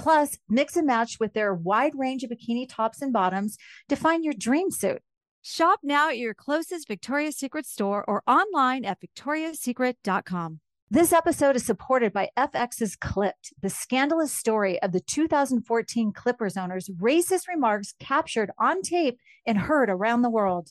Plus, mix and match with their wide range of bikini tops and bottoms to find your dream suit. Shop now at your closest Victoria's Secret store or online at victoriassecret.com. This episode is supported by FX's Clipped, the scandalous story of the 2014 Clippers owner's racist remarks captured on tape and heard around the world.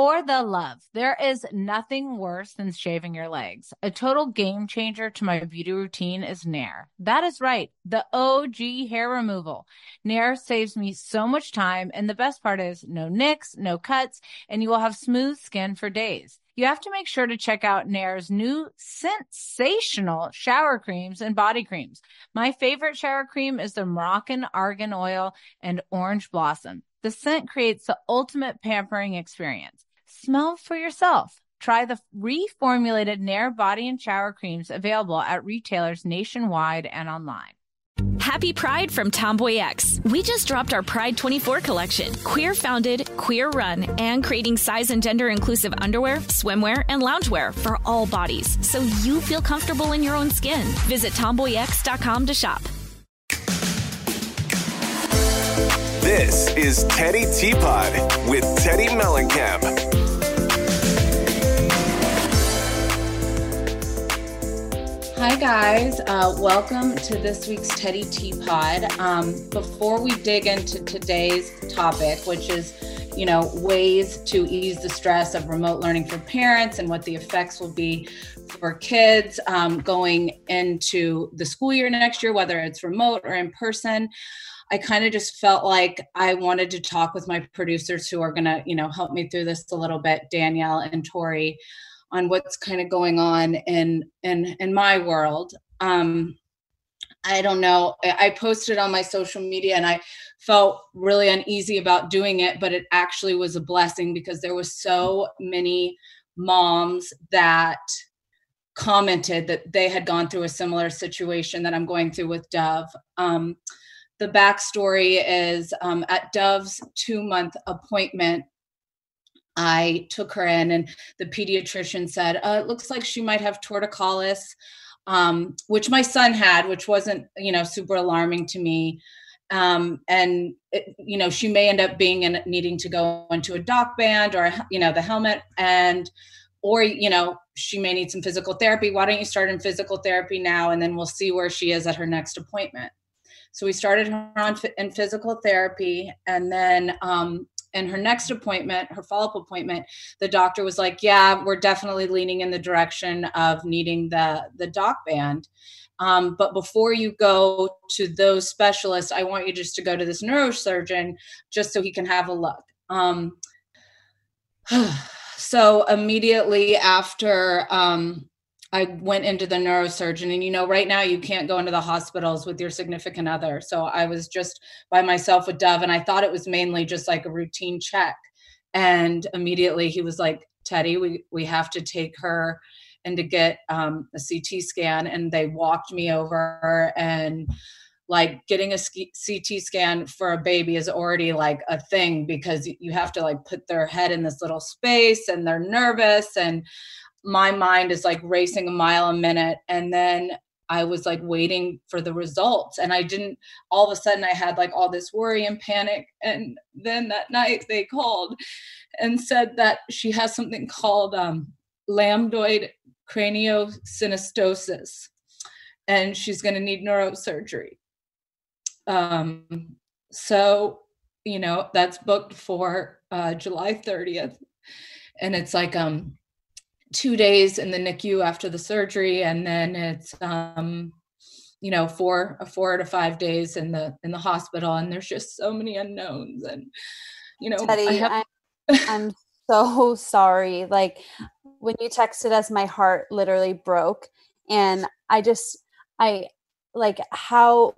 For the love, there is nothing worse than shaving your legs. A total game changer to my beauty routine is Nair. That is right, the OG hair removal. Nair saves me so much time, and the best part is no nicks, no cuts, and you will have smooth skin for days you have to make sure to check out Nair's new sensational shower creams and body creams. My favorite shower cream is the Moroccan Argan Oil and Orange Blossom. The scent creates the ultimate pampering experience. Smell for yourself. Try the reformulated Nair body and shower creams available at retailers nationwide and online. Happy Pride from TomboyX. We just dropped our Pride 24 collection. Queer founded, queer run, and creating size and gender inclusive underwear, swimwear, and loungewear for all bodies so you feel comfortable in your own skin. Visit tomboyx.com to shop. This is Teddi Teapot with Teddi Mellencamp. Guys. Uh, welcome to this week's Teddi Teapot. Um, before we dig into today's topic, which is, you know, ways to ease the stress of remote learning for parents and what the effects will be for kids um, going into the school year next year, whether it's remote or in person. I kind of just felt like I wanted to talk with my producers who are going to, you know, help me through this a little bit, Danielle and Tori on what's kind of going on in in in my world. Um i don't know i posted on my social media and i felt really uneasy about doing it but it actually was a blessing because there was so many moms that commented that they had gone through a similar situation that i'm going through with dove. Um, the backstory is um, at dove's two month appointment I took her in, and the pediatrician said, uh, "It looks like she might have torticollis, um, which my son had, which wasn't, you know, super alarming to me." Um, and it, you know, she may end up being in needing to go into a doc band or you know the helmet, and or you know she may need some physical therapy. Why don't you start in physical therapy now, and then we'll see where she is at her next appointment. So we started her on in physical therapy, and then um, in her next appointment, her follow up appointment, the doctor was like, "Yeah, we're definitely leaning in the direction of needing the the doc band." Um, but before you go to those specialists, I want you just to go to this neurosurgeon just so he can have a look. Um, so immediately after um, I went into the neurosurgeon and you know right now you can't go into the hospitals with your significant other. So I was just by myself with Dove and I thought it was mainly just like a routine check. And immediately he was like, Teddi, we we have to take her and to get um, a CT scan and they walked me over and like getting a CT scan for a baby is already like a thing because you have to like put their head in this little space and they're nervous and my mind is like racing a mile a minute and then I was like waiting for the results and I didn't all of a sudden I had like all this worry and panic and then that night they called and said that she has something called um lambdoid craniosynostosis and she's going to need neurosurgery. Um so you know that's booked for uh July 30th and it's like um two days in the NICU after the surgery, and then it's um, you know four four to five days in the in the hospital and there's just so many unknowns and you know Teddi, have- I'm, I'm so sorry. Like when you texted us my heart literally broke and i just i like how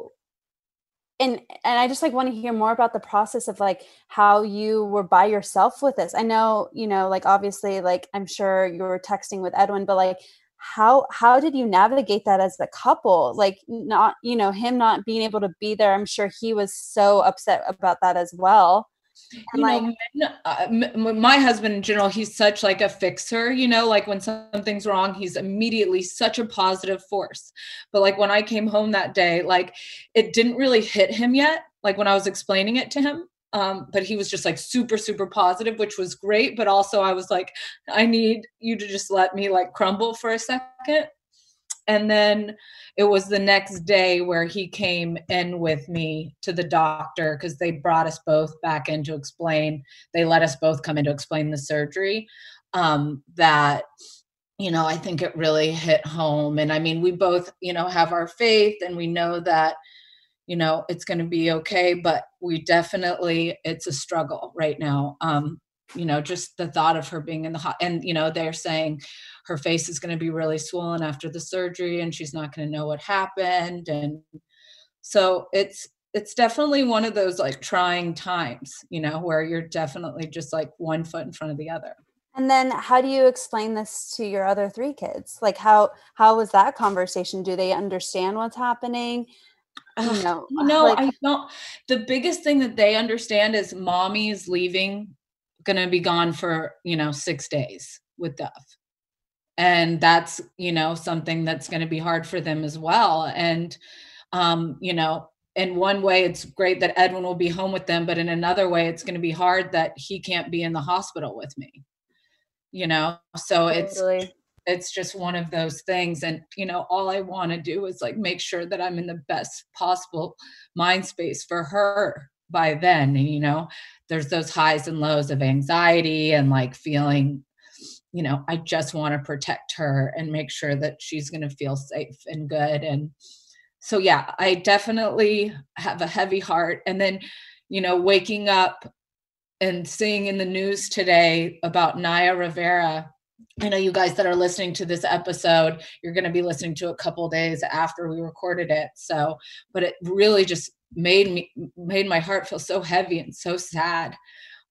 and and i just like want to hear more about the process of like how you were by yourself with this. I know you know like obviously like i'm sure you were texting with edwin but like how how did you navigate that as a couple? Like not you know him not being able to be there i'm sure he was so upset about that as well you like, know, uh, my husband in general, he's such like a fixer, you know, like when something's wrong, he's immediately such a positive force. But like when I came home that day, like it didn't really hit him yet, like when I was explaining it to him. Um, but he was just like super, super positive, which was great. But also, I was like, I need you to just let me like crumble for a second. And then it was the next day where he came in with me to the doctor because they brought us both back in to explain. They let us both come in to explain the surgery. Um, that you know, I think it really hit home. And I mean, we both, you know, have our faith and we know that, you know, it's going to be okay, but we definitely, it's a struggle right now. Um, you know, just the thought of her being in the hot, and, you know, they're saying, her face is going to be really swollen after the surgery and she's not going to know what happened and so it's it's definitely one of those like trying times you know where you're definitely just like one foot in front of the other. And then how do you explain this to your other three kids? Like how how was that conversation? Do they understand what's happening? You know, no like, i don't the biggest thing that they understand is mommy's leaving gonna be gone for you know six days with Dove and that's you know something that's going to be hard for them as well and um you know in one way it's great that edwin will be home with them but in another way it's going to be hard that he can't be in the hospital with me you know so totally. it's it's just one of those things and you know all i want to do is like make sure that i'm in the best possible mind space for her by then and you know there's those highs and lows of anxiety and like feeling you know, I just want to protect her and make sure that she's going to feel safe and good. And so, yeah, I definitely have a heavy heart. And then, you know, waking up and seeing in the news today about Naya Rivera. I know you guys that are listening to this episode, you're going to be listening to a couple days after we recorded it. So, but it really just made me made my heart feel so heavy and so sad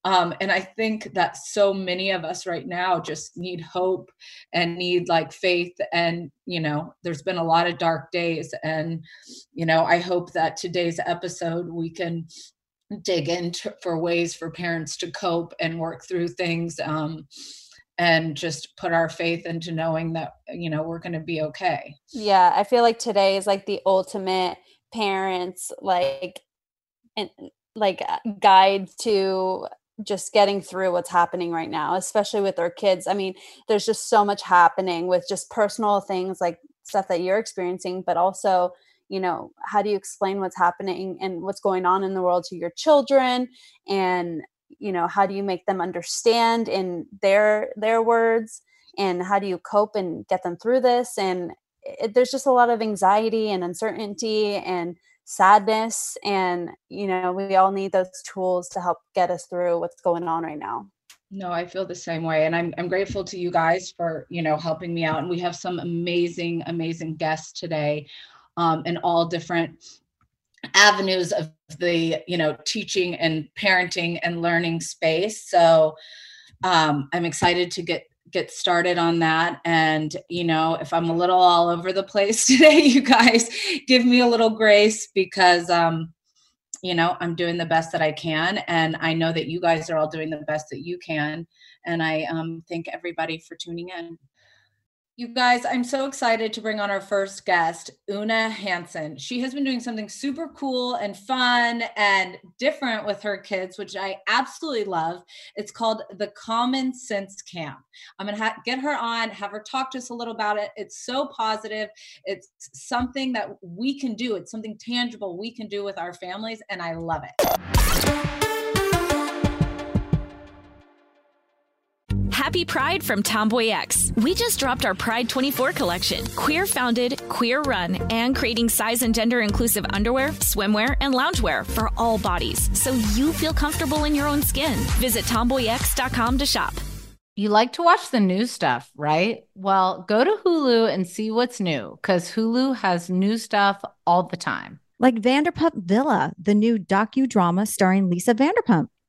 um, and i think that so many of us right now just need hope and need like faith and you know there's been a lot of dark days and you know i hope that today's episode we can dig into for ways for parents to cope and work through things um, and just put our faith into knowing that you know we're going to be okay. Yeah i feel like today is like the ultimate parents like and like guide to just getting through what's happening right now, especially with our kids. I mean, there's just so much happening with just personal things like stuff that you're experiencing, but also, you know, how do you explain what's happening and what's going on in the world to your children? And you know how do you make them understand in their their words? And how do you cope and get them through this? And it, there's just a lot of anxiety and uncertainty and sadness and you know we all need those tools to help get us through what's going on right now. No i feel the same way and i'm, I'm grateful to you guys for you know helping me out and we have some amazing amazing guests today um, in all different avenues of the you know teaching and parenting and learning space so um, i'm excited to get get started on that. And you know if i'm a little all over the place today you guys give me a little grace because um you know i'm doing the best that i can. And i know that you guys are all doing the best that you can. And i um thank everybody for tuning in you guys, I'm so excited to bring on our first guest, Oona Hanson. She has been doing something super cool and fun and different with her kids, which I absolutely love. It's called the Common Sense Camp. I'm going to ha- get her on, have her talk to us a little about it. It's so positive. It's something that we can do, it's something tangible we can do with our families, and I love it. Happy Pride from TomboyX. We just dropped our Pride 24 collection. Queer founded, queer run, and creating size and gender inclusive underwear, swimwear, and loungewear for all bodies so you feel comfortable in your own skin. Visit tomboyx.com to shop. You like to watch the new stuff, right? Well, go to Hulu and see what's new because Hulu has new stuff all the time. Like Vanderpump Villa, the new docudrama starring Lisa Vanderpump.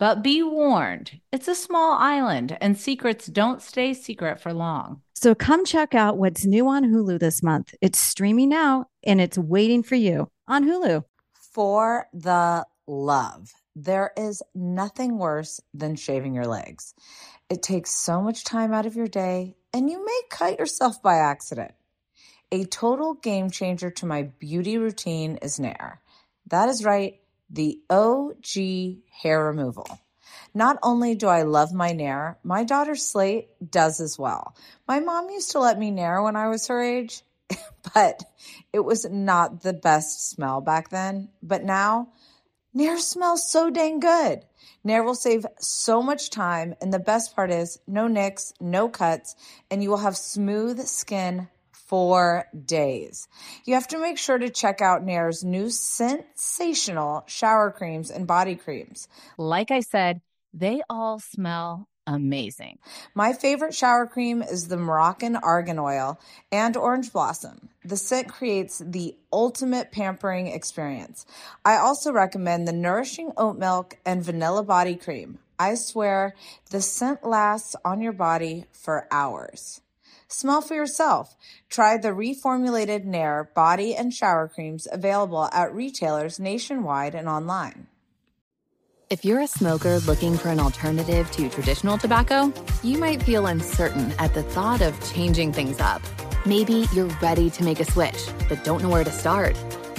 But be warned, it's a small island and secrets don't stay secret for long. So come check out what's new on Hulu this month. It's streaming now and it's waiting for you on Hulu. For the love, there is nothing worse than shaving your legs. It takes so much time out of your day and you may cut yourself by accident. A total game changer to my beauty routine is Nair. That is right, the OG hair removal. Not only do I love my Nair, my daughter Slate does as well. My mom used to let me Nair when I was her age, but it was not the best smell back then. But now, Nair smells so dang good. Nair will save so much time, and the best part is no nicks, no cuts, and you will have smooth skin for days. You have to make sure to check out Nair's new sensational shower creams and body creams. Like I said, they all smell amazing. My favorite shower cream is the Moroccan Argan Oil and Orange Blossom. The scent creates the ultimate pampering experience. I also recommend the Nourishing Oat Milk and Vanilla Body Cream. I swear the scent lasts on your body for hours. Smell for yourself. Try the reformulated Nair body and shower creams available at retailers nationwide and online. If you're a smoker looking for an alternative to traditional tobacco, you might feel uncertain at the thought of changing things up. Maybe you're ready to make a switch, but don't know where to start.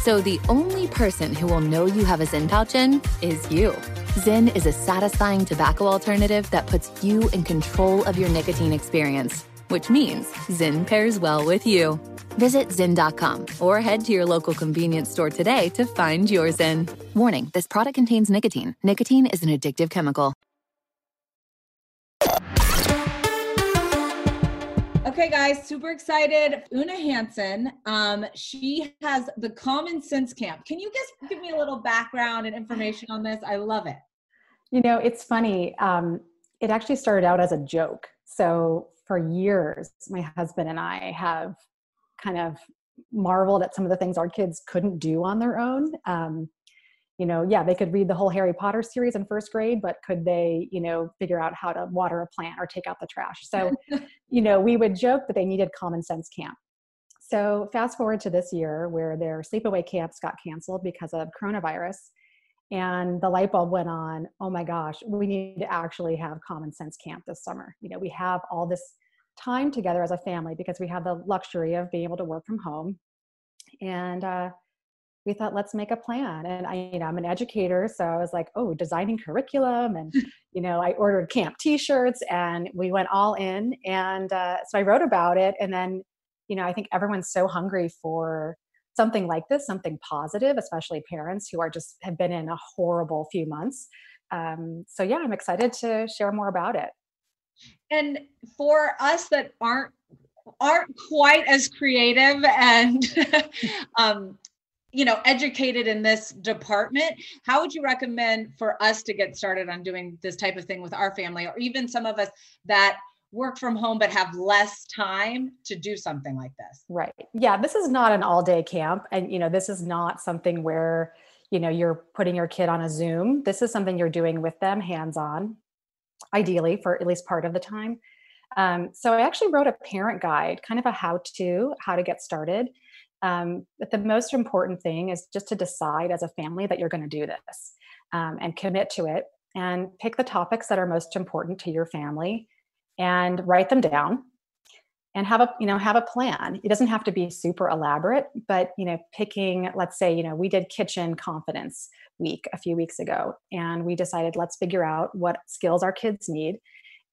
So the only person who will know you have a Zyn pouch in is you. Zyn is a satisfying tobacco alternative that puts you in control of your nicotine experience, which means Zyn pairs well with you. Visit Zyn.com or head to your local convenience store today to find your Zyn. Warning this product contains nicotine. Nicotine is an addictive chemical. Okay, guys, super excited. Oona Hanson, um, she has the Common Sense Camp. Can you guys give me a little background and information on this? I love it. You know, it's funny. Um, it actually started out as a joke. So for years, my husband and I have kind of marveled at some of the things our kids couldn't do on their own. Um, you know, yeah, they could read the whole Harry Potter series in first grade, but could they, you know, figure out how to water a plant or take out the trash? So, you know, we would joke that they needed common sense camp. So, fast forward to this year where their sleepaway camps got canceled because of coronavirus. And the light bulb went on oh my gosh, we need to actually have common sense camp this summer. You know, we have all this time together as a family because we have the luxury of being able to work from home. And uh, we thought, let's make a plan. And I, you know, I'm an educator, so I was like, oh, designing curriculum, and you know, I ordered camp T-shirts, and we went all in. And uh, so I wrote about it, and then, you know, I think everyone's so hungry for something like this, something positive, especially parents who are just have been in a horrible few months. Um, so yeah, I'm excited to share more about it and for us that aren't aren't quite as creative and um, you know educated in this department how would you recommend for us to get started on doing this type of thing with our family or even some of us that work from home but have less time to do something like this? Right. Yeah this is not an all day camp and you know this is not something where you know you're putting your kid on a zoom. This is something you're doing with them hands on ideally for at least part of the time. Um, so i actually wrote a parent guide kind of a how to how to get started um, but the most important thing is just to decide as a family that you're going to do this um, and commit to it and pick the topics that are most important to your family and write them down and have a you know have a plan. It doesn't have to be super elaborate but you know picking let's say you know we did kitchen confidence week a few weeks ago and we decided let's figure out what skills our kids need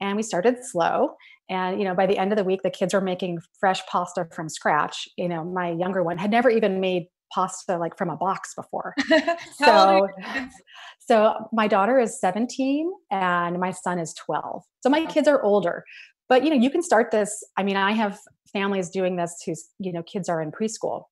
and we started slow. And you know by the end of the week the kids were making fresh pasta from scratch. You know my younger one had never even made pasta like from a box before. So so my daughter is 17 and my son is 12 so my kids are older. But you know you can start this. I mean i have families doing this whose you know kids are in preschool.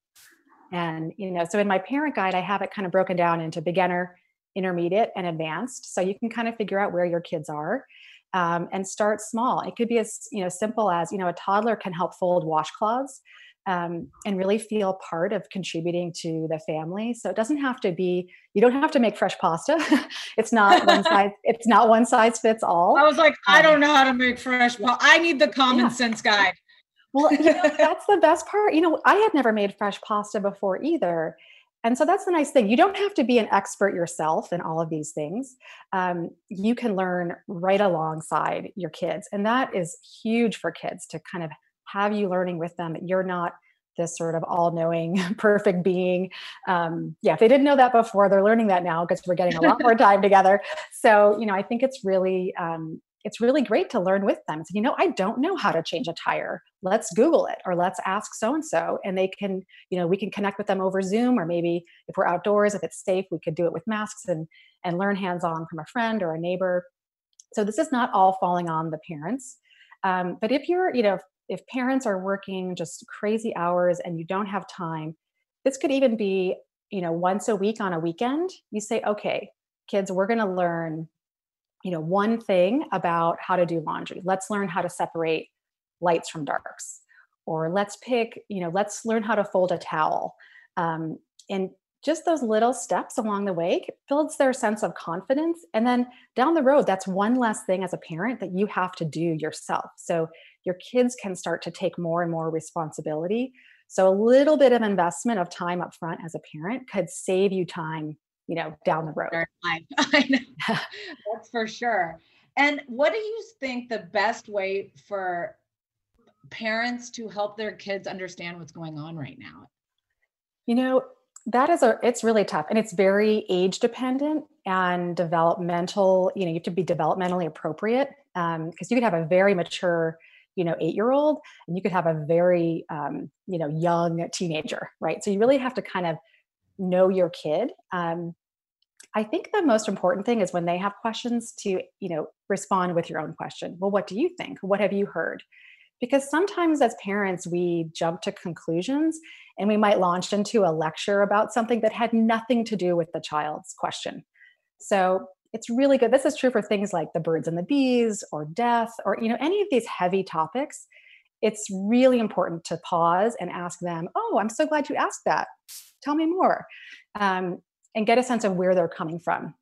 And you know so in my parent guide i have it kind of broken down into beginner intermediate and advanced. So you can kind of figure out where your kids are um, and start small. It could be as you know simple as you know a toddler can help fold washcloths um, and really feel part of contributing to the family. So it doesn't have to be. You don't have to make fresh pasta. it's not one size. It's not one size fits all. I was like, I don't um, know how to make fresh pasta. I need the common yeah. sense guide. well, you know, that's the best part. You know, I had never made fresh pasta before either. And so that's the nice thing. You don't have to be an expert yourself in all of these things. Um, you can learn right alongside your kids. And that is huge for kids to kind of have you learning with them. You're not this sort of all knowing, perfect being. Um, yeah, if they didn't know that before, they're learning that now because we're getting a lot more time together. So, you know, I think it's really, um, it's really great to learn with them. So, you know, I don't know how to change a tire. Let's Google it or let's ask so and so. And they can, you know, we can connect with them over Zoom or maybe if we're outdoors, if it's safe, we could do it with masks and and learn hands-on from a friend or a neighbor. So this is not all falling on the parents. Um, but if you're, you know, if parents are working just crazy hours and you don't have time, this could even be, you know, once a week on a weekend. You say, okay, kids, we're going to learn you know one thing about how to do laundry. Let's learn how to separate lights from darks. Or let's pick you know let's learn how to fold a towel. Um, and just those little steps along the way builds their sense of confidence. And then down the road that's one less thing as a parent that you have to do yourself. So your kids can start to take more and more responsibility. So a little bit of investment of time up front as a parent could save you time you know, down the road. I know. That's for sure. And what do you think the best way for parents to help their kids understand what's going on right now? You know, that is a it's really tough and it's very age dependent and developmental you know you have to be developmentally appropriate because um, you could have a very mature you know eight year old and you could have a very um, you know young teenager right so you really have to kind of know your kid. Um, I think the most important thing is when they have questions to, you know, respond with your own question. Well, what do you think? What have you heard? Because sometimes as parents, we jump to conclusions and we might launch into a lecture about something that had nothing to do with the child's question. So it's really good. This is true for things like the birds and the bees or death or, you know, any of these heavy topics. It's really important to pause and ask them, Oh, I'm so glad you asked that. Tell me more um, and get a sense of where they're coming from.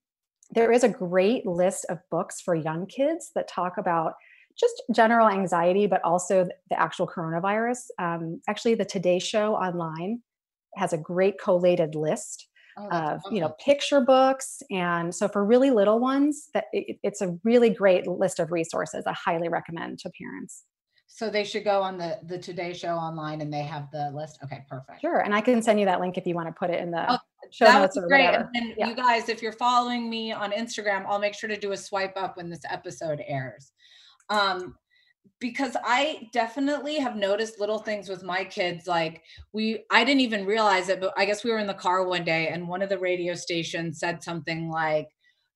There is a great list of books for young kids that talk about just general anxiety but also the actual coronavirus. Um, actually the today show online has a great collated list oh, of awesome. you know picture books. And so for really little ones that it, it's a really great list of resources. I highly recommend to parents so they should go on the the Today Show online, and they have the list. Okay, perfect. Sure, and I can send you that link if you want to put it in the oh, show notes or great. whatever. And yeah. you guys, if you're following me on Instagram, I'll make sure to do a swipe up when this episode airs. Um, because I definitely have noticed little things with my kids. Like we, I didn't even realize it, but I guess we were in the car one day, and one of the radio stations said something like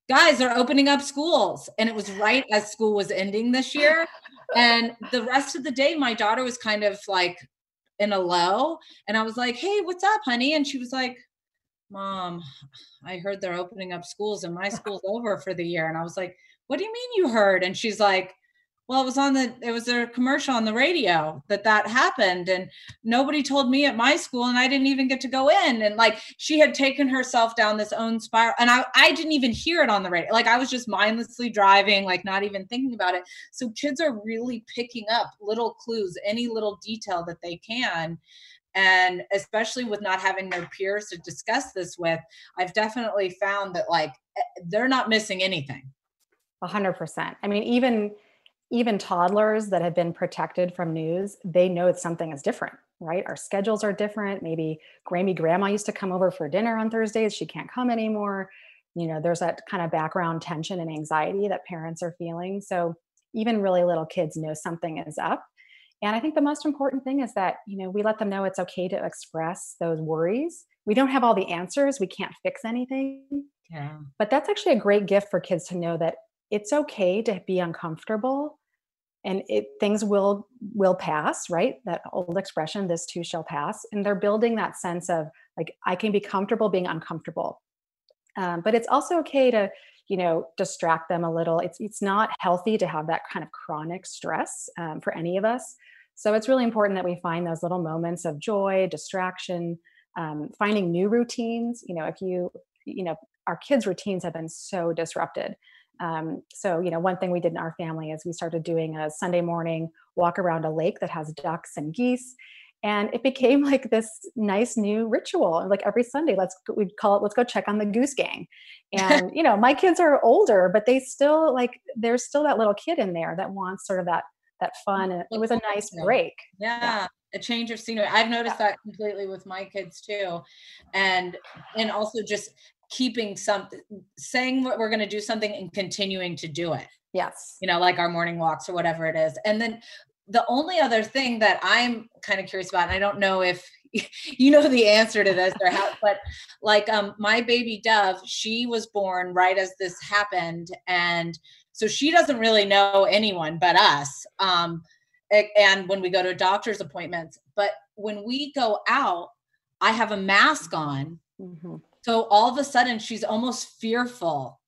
guys they're opening up schools and it was right as school was ending this year and the rest of the day my daughter was kind of like in a low and i was like hey what's up honey and she was like Mom, I heard they're opening up schools and my school's over for the year. And I was like, What do you mean you heard? And she's like, well it was on the it was a commercial on the radio that that happened and nobody told me at my school and i didn't even get to go in and like she had taken herself down this own spiral and i i didn't even hear it on the radio like i was just mindlessly driving like not even thinking about it. So kids are really picking up little clues any little detail that they can and especially with not having their peers to discuss this with i've definitely found that like eh, they're not missing anything. 100% i mean even even toddlers that have been protected from news, they know that something is different, right? Our schedules are different. Maybe Grammy grandma used to come over for dinner on Thursdays. She can't come anymore. You know, there's that kind of background tension and anxiety that parents are feeling. So even really little kids know something is up. And I think the most important thing is that, you know, we let them know it's okay to express those worries. We don't have all the answers, we can't fix anything. Yeah. But that's actually a great gift for kids to know that it's okay to be uncomfortable and it things will will pass right? That old expression this too shall pass and they're building that sense of like i can be comfortable being uncomfortable. Um, but it's also okay to you know distract them a little. It's it's not healthy to have that kind of chronic stress um, for any of us. So it's really important that we find those little moments of joy distraction um, finding new routines. You know if you you know our kids routines have been so disrupted um, so, you know, one thing we did in our family is we started doing a Sunday morning walk around a lake that has ducks and geese. And it became like this nice new ritual. Like every Sunday, let's we'd call it let's go check on the goose gang. And you know, my kids are older, but they still like there's still that little kid in there that wants sort of that that fun. And it was a nice break. Yeah. yeah a change of scenery. I've noticed that completely with my kids too. And and also just keeping something saying what we're going to do something and continuing to do it. Yes. You know like our morning walks or whatever it is. And then the only other thing that i'm kind of curious about and i don't know if you know the answer to this or how but like um my baby dove she was born right as this happened and so she doesn't really know anyone but us um and when we go to doctor's appointments. But when we go out i have a mask on mm-hmm. So all of a sudden she's almost fearful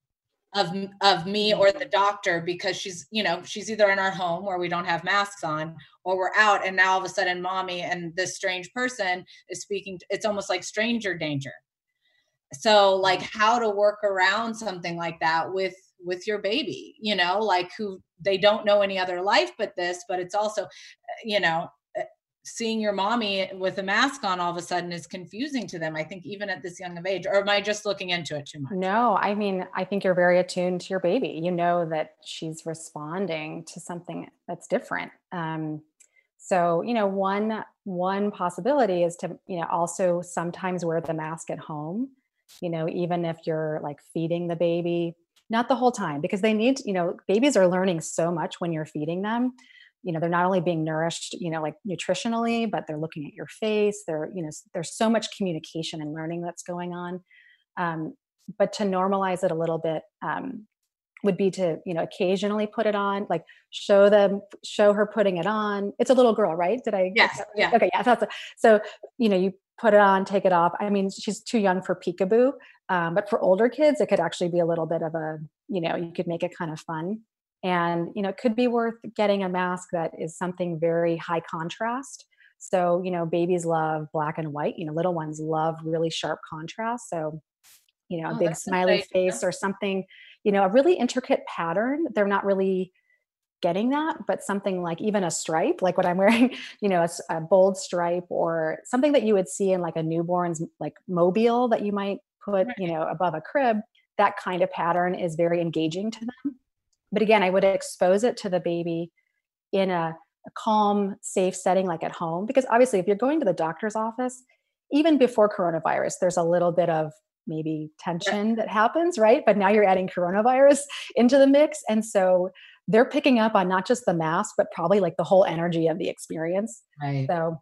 of of me or the doctor because she's you know she's either in our home where we don't have masks on or we're out. And now all of a sudden mommy and this strange person is speaking it's almost like stranger danger. So like mm. how to work around something like that with with your baby you know like who they don't know any other life but this but it's also you know seeing your mommy with a mask on all of a sudden is confusing to them i think even at this young of age or am i just looking into it too much? No i mean i think you're very attuned to your baby. You know that she's responding to something that's different. Um, so you know one one possibility is to you know also sometimes wear the mask at home you know even if you're like feeding the baby. Not the whole time because they need you know babies are learning so much when you're feeding them you know they're not only being nourished you know like nutritionally but they're looking at your face they're you know there's so much communication and learning that's going on. Um, but to normalize it a little bit um, would be to you know occasionally put it on like show them show her putting it on. It's a little girl right? Did i yes yeah. Okay yeah that's a, so you know you put it on take it off. I mean she's too young for peekaboo um, but for older kids it could actually be a little bit of a you know you could make it kind of fun and you know it could be worth getting a mask that is something very high contrast. So you know babies love black and white. You know little ones love really sharp contrast. So you know oh, a big smiley face or something you know a really intricate pattern. They're not really getting that but something like even a stripe like what i'm wearing you know a, a bold stripe or something that you would see in like a newborn's like mobile that you might put you know above a crib that kind of pattern is very engaging to them but again, I would expose it to the baby in a, a calm, safe setting like at home. Because obviously, if you're going to the doctor's office, even before coronavirus, there's a little bit of maybe tension that happens, right? But now you're adding coronavirus into the mix. And so they're picking up on not just the mask, but probably like the whole energy of the experience. Right. So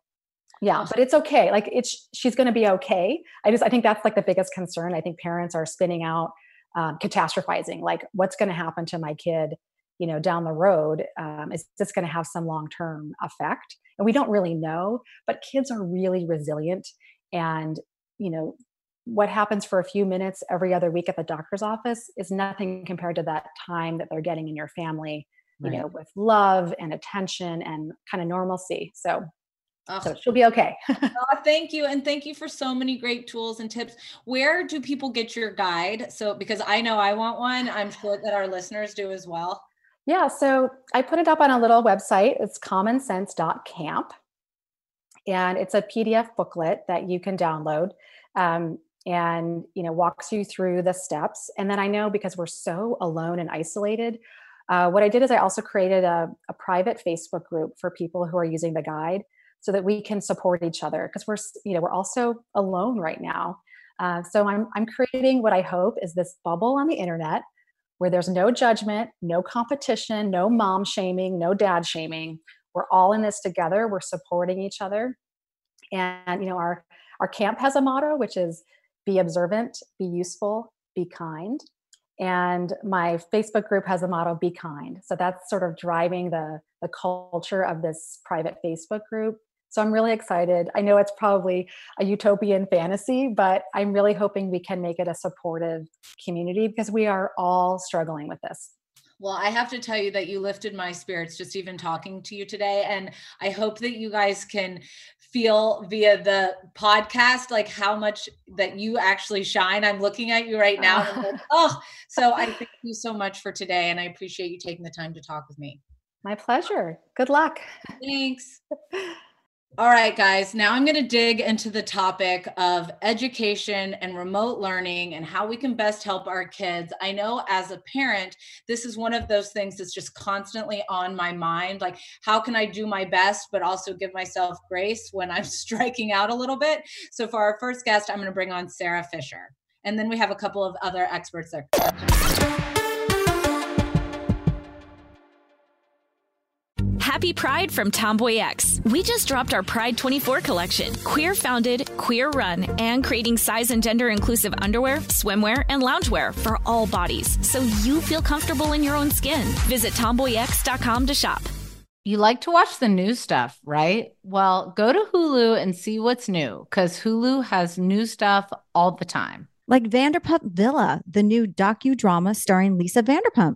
yeah, but it's okay. Like it's she's going to be okay. I just I think that's like the biggest concern. I think parents are spinning out um, catastrophizing like what's going to happen to my kid you know down the road? Um, is this going to have some long-term effect? And we don't really know but kids are really resilient. And you know what happens for a few minutes every other week at the doctor's office is nothing compared to that time that they're getting in your family you right. know with love and attention and kind of normalcy. So Oh. So she'll be okay. oh, thank you. And thank you for so many great tools and tips. Where do people get your guide? So, because I know I want one, I'm sure that our listeners do as well. Yeah. So I put it up on a little website. It's commonsense.camp. And it's a PDF booklet that you can download. Um, and you know walks you through the steps and then i know because we're so alone and isolated uh, what i did is i also created a, a private facebook group for people who are using the guide so that we can support each other because we're you know we're also alone right now. Uh, so I'm, I'm creating what i hope is this bubble on the internet where there's no judgment no competition no mom shaming no dad shaming. We're all in this together. We're supporting each other. And you know our our camp has a motto which is be observant be useful be kind. And my facebook group has a motto be kind. So that's sort of driving the the culture of this private facebook group so I'm really excited. I know it's probably a utopian fantasy, but I'm really hoping we can make it a supportive community because we are all struggling with this. Well, I have to tell you that you lifted my spirits just even talking to you today. And I hope that you guys can feel via the podcast like how much that you actually shine. I'm looking at you right now. like, oh, so I thank you so much for today. And I appreciate you taking the time to talk with me. My pleasure. Good luck. Thanks. All right, guys. Now I'm going to dig into the topic of education and remote learning and how we can best help our kids. I know as a parent, this is one of those things that's just constantly on my mind. Like, how can I do my best, but also give myself grace when I'm striking out a little bit? So, for our first guest, I'm going to bring on Sarah Fisher. And then we have a couple of other experts there. Happy Pride from TomboyX. We just dropped our Pride 24 collection. Queer founded, queer run, and creating size and gender inclusive underwear, swimwear, and loungewear for all bodies so you feel comfortable in your own skin. Visit tomboyx.com to shop. You like to watch the new stuff, right? Well, go to Hulu and see what's new because Hulu has new stuff all the time. Like Vanderpump Villa, the new docudrama starring Lisa Vanderpump.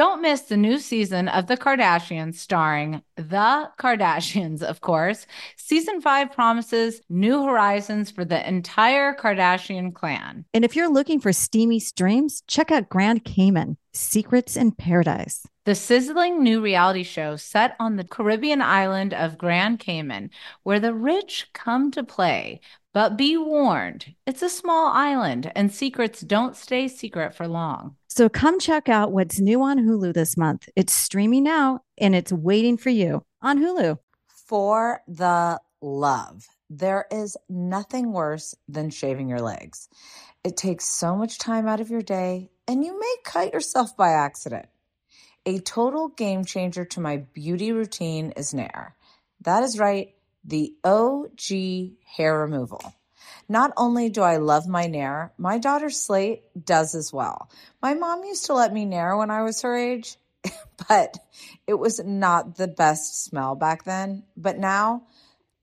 Don't miss the new season of The Kardashians, starring The Kardashians, of course. Season five promises new horizons for the entire Kardashian clan. And if you're looking for steamy streams, check out Grand Cayman Secrets in Paradise. The sizzling new reality show set on the Caribbean island of Grand Cayman, where the rich come to play. But be warned, it's a small island and secrets don't stay secret for long. So come check out what's new on Hulu this month. It's streaming now and it's waiting for you on Hulu. For the love, there is nothing worse than shaving your legs. It takes so much time out of your day and you may cut yourself by accident. A total game changer to my beauty routine is Nair. That is right, the OG hair removal. Not only do I love my Nair, my daughter Slate does as well. My mom used to let me Nair when I was her age, but it was not the best smell back then. But now,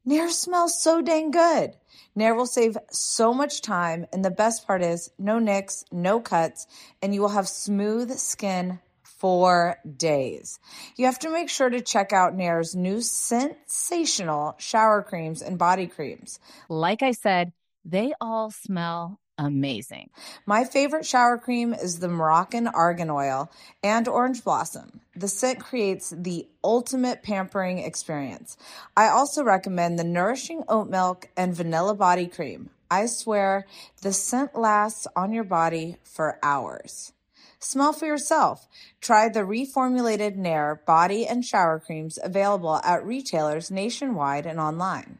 Nair smells so dang good. Nair will save so much time, and the best part is no nicks, no cuts, and you will have smooth skin for days. You have to make sure to check out Nair's new sensational shower creams and body creams. Like I said, they all smell amazing. My favorite shower cream is the Moroccan Argan Oil and Orange Blossom. The scent creates the ultimate pampering experience. I also recommend the Nourishing Oat Milk and Vanilla Body Cream. I swear the scent lasts on your body for hours. Smell for yourself. Try the reformulated Nair body and shower creams available at retailers nationwide and online.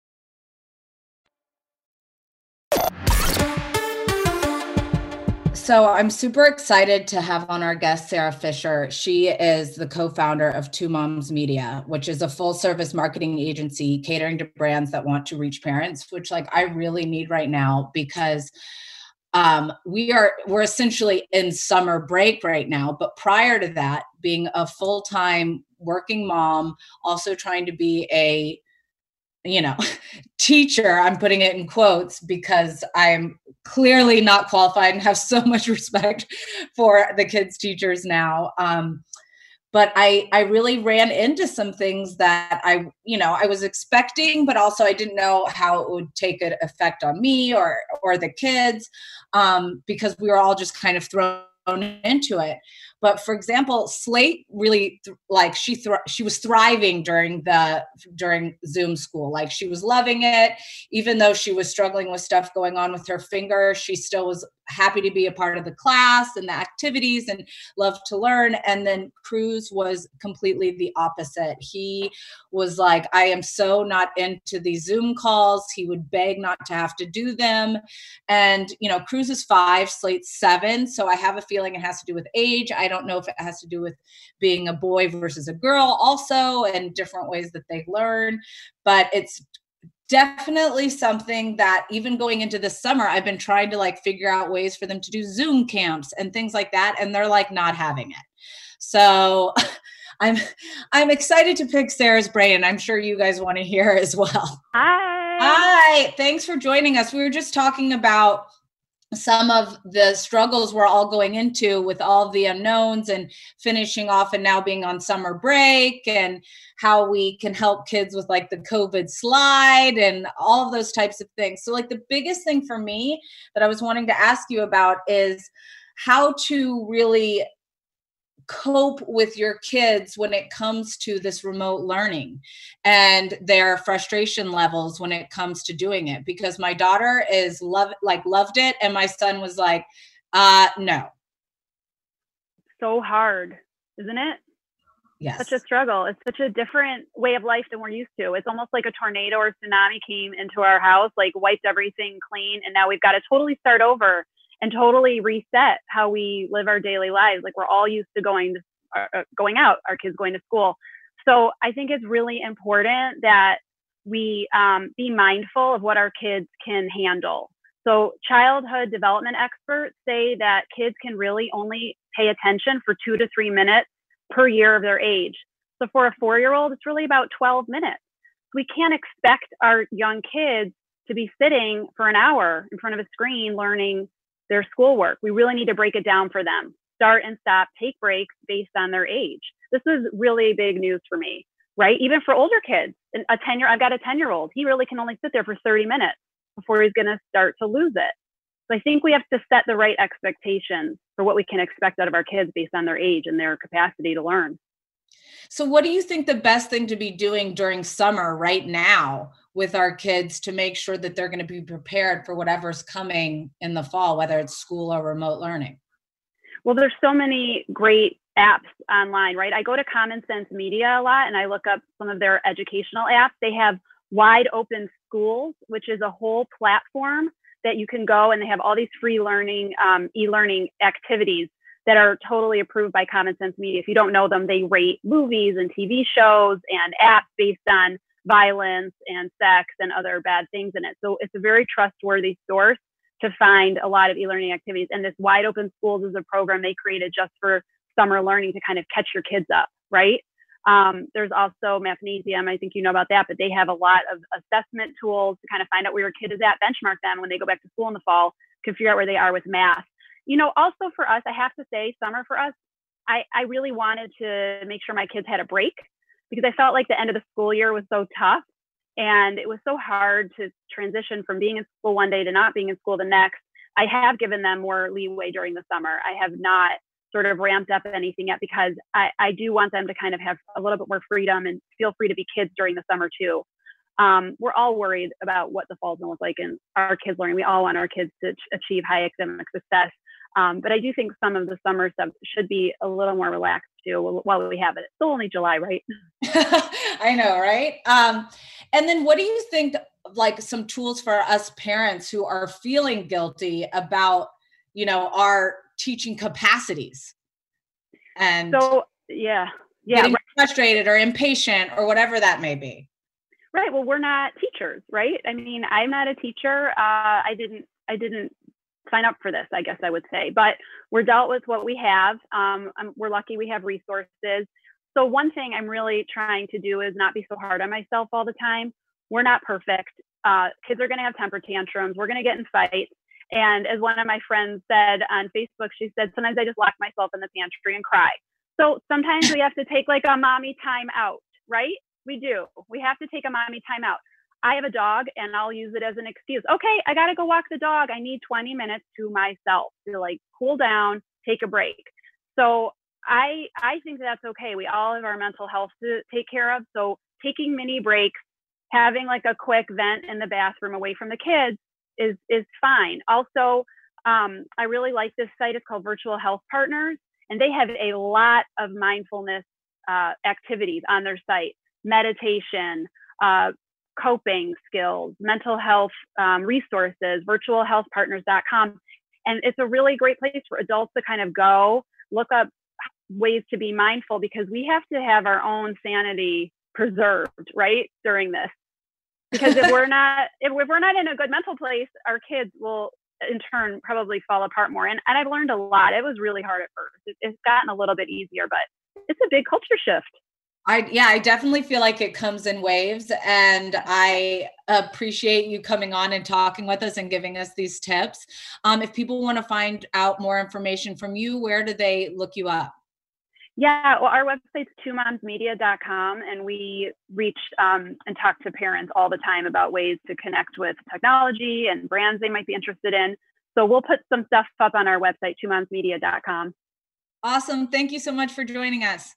So I'm super excited to have on our guest Sarah Fisher. She is the co-founder of Two Moms Media, which is a full-service marketing agency catering to brands that want to reach parents, which like I really need right now because um, we are we're essentially in summer break right now. But prior to that, being a full-time working mom, also trying to be a you know teacher i'm putting it in quotes because i'm clearly not qualified and have so much respect for the kids teachers now. Um, but i i really ran into some things that i you know i was expecting but also i didn't know how it would take an effect on me or or the kids um, because we were all just kind of thrown into it but for example slate really th- like she she was thriving during the during zoom school. Like she was loving it. Even though she was struggling with stuff going on with her finger she still was happy to be a part of the class and the activities and loved to learn. And then cruz was completely the opposite. He was like i am so not into these zoom calls. He would beg not to have to do them. And you know cruz is five slate's seven so i have a feeling it has to do with age. I don't know if it has to do with being a boy versus a girl also and different ways that they learn but it's definitely something that even going into the summer i've been trying to like figure out ways for them to do zoom camps and things like that and they're like not having it. So i'm i'm excited to pick sarah's brain and i'm sure you guys want to hear as well. Hi. Hi thanks for joining us. We were just talking about some of the struggles we're all going into with all the unknowns and finishing off and now being on summer break and how we can help kids with like the covid slide and all of those types of things. So like the biggest thing for me that i was wanting to ask you about is how to really cope with your kids when it comes to this remote learning and their frustration levels when it comes to doing it because my daughter is love like loved it and my son was like uh no. So hard isn't it? Yes. Such a struggle. It's such a different way of life than we're used to. It's almost like a tornado or tsunami came into our house like wiped everything clean and now we've got to totally start over and totally reset how we live our daily lives. Like we're all used to going to uh, uh, going out, our kids going to school. So I think it's really important that we um, be mindful of what our kids can handle. So childhood development experts say that kids can really only pay attention for two to three minutes per year of their age. So for a four-year-old, it's really about 12 minutes. We can't expect our young kids to be sitting for an hour in front of a screen learning their schoolwork. We really need to break it down for them. Start and stop, take breaks based on their age. This is really big news for me, right? Even for older kids, a 10 year, I've got a 10 year old. He really can only sit there for 30 minutes before he's going to start to lose it. So I think we have to set the right expectations for what we can expect out of our kids based on their age and their capacity to learn. So, what do you think the best thing to be doing during summer right now with our kids to make sure that they're going to be prepared for whatever's coming in the fall, whether it's school or remote learning? Well, there's so many great apps online, right? I go to Common Sense Media a lot and I look up some of their educational apps. They have Wide Open Schools, which is a whole platform that you can go and they have all these free learning, um, e learning activities that are totally approved by Common Sense Media. If you don't know them, they rate movies and TV shows and apps based on violence and sex and other bad things in it. So it's a very trustworthy source to find a lot of e-learning activities. And this Wide Open Schools is a program they created just for summer learning to kind of catch your kids up, right? Um, there's also Mathnasium. I think you know about that, but they have a lot of assessment tools to kind of find out where your kid is at, benchmark them when they go back to school in the fall, can figure out where they are with math. You know, also for us, I have to say, summer for us, I, I really wanted to make sure my kids had a break because I felt like the end of the school year was so tough. And it was so hard to transition from being in school one day to not being in school the next. I have given them more leeway during the summer. I have not sort of ramped up anything yet because I, I do want them to kind of have a little bit more freedom and feel free to be kids during the summer too. Um, we're all worried about what the fall is going to look like and our kids learning. We all want our kids to achieve high academic success. Um, but I do think some of the summer stuff should be a little more relaxed too while we have it. It's still only July, right? I know, right? Um, and then what do you think, like some tools for us parents who are feeling guilty about, you know, our teaching capacities? And so, yeah, yeah, right. frustrated or impatient or whatever that may be. Right. Well, we're not teachers, right? I mean, I'm not a teacher. Uh, I didn't. I didn't sign up for this, I guess I would say. But we're dealt with what we have. Um, we're lucky we have resources. So, one thing I'm really trying to do is not be so hard on myself all the time. We're not perfect. Uh, kids are going to have temper tantrums. We're going to get in fights. And as one of my friends said on Facebook, she said, sometimes I just lock myself in the pantry and cry. So sometimes we have to take like a mommy time out, right? We do. We have to take a mommy time out. I have a dog and I'll use it as an excuse. Okay, I got to go walk the dog. I need 20 minutes to myself to like cool down, take a break. So I I think that's okay. We all have our mental health to take care of. So taking mini breaks, having like a quick vent in the bathroom away from the kids is is fine. Also, um, I really like this site. It's called Virtual Health Partners, and they have a lot of mindfulness uh, activities on their site meditation, uh, coping skills, mental health um, resources, virtualhealthpartners.com. And it's a really great place for adults to kind of go look up ways to be mindful because we have to have our own sanity preserved, right, during this. Because if we're not if, we're not in a good mental place, our kids will in turn probably fall apart more. And, and I've learned a lot. It was really hard at first. It, it's gotten a little bit easier, but it's a big culture shift. I yeah, I definitely feel like it comes in waves and I appreciate you coming on and talking with us and giving us these tips. Um, if people want to find out more information from you, where do they look you up? Yeah, well, our website's twomomsmedia.com, and we reach um, and talk to parents all the time about ways to connect with technology and brands they might be interested in. So we'll put some stuff up on our website, twomomsmedia.com. Awesome. Thank you so much for joining us.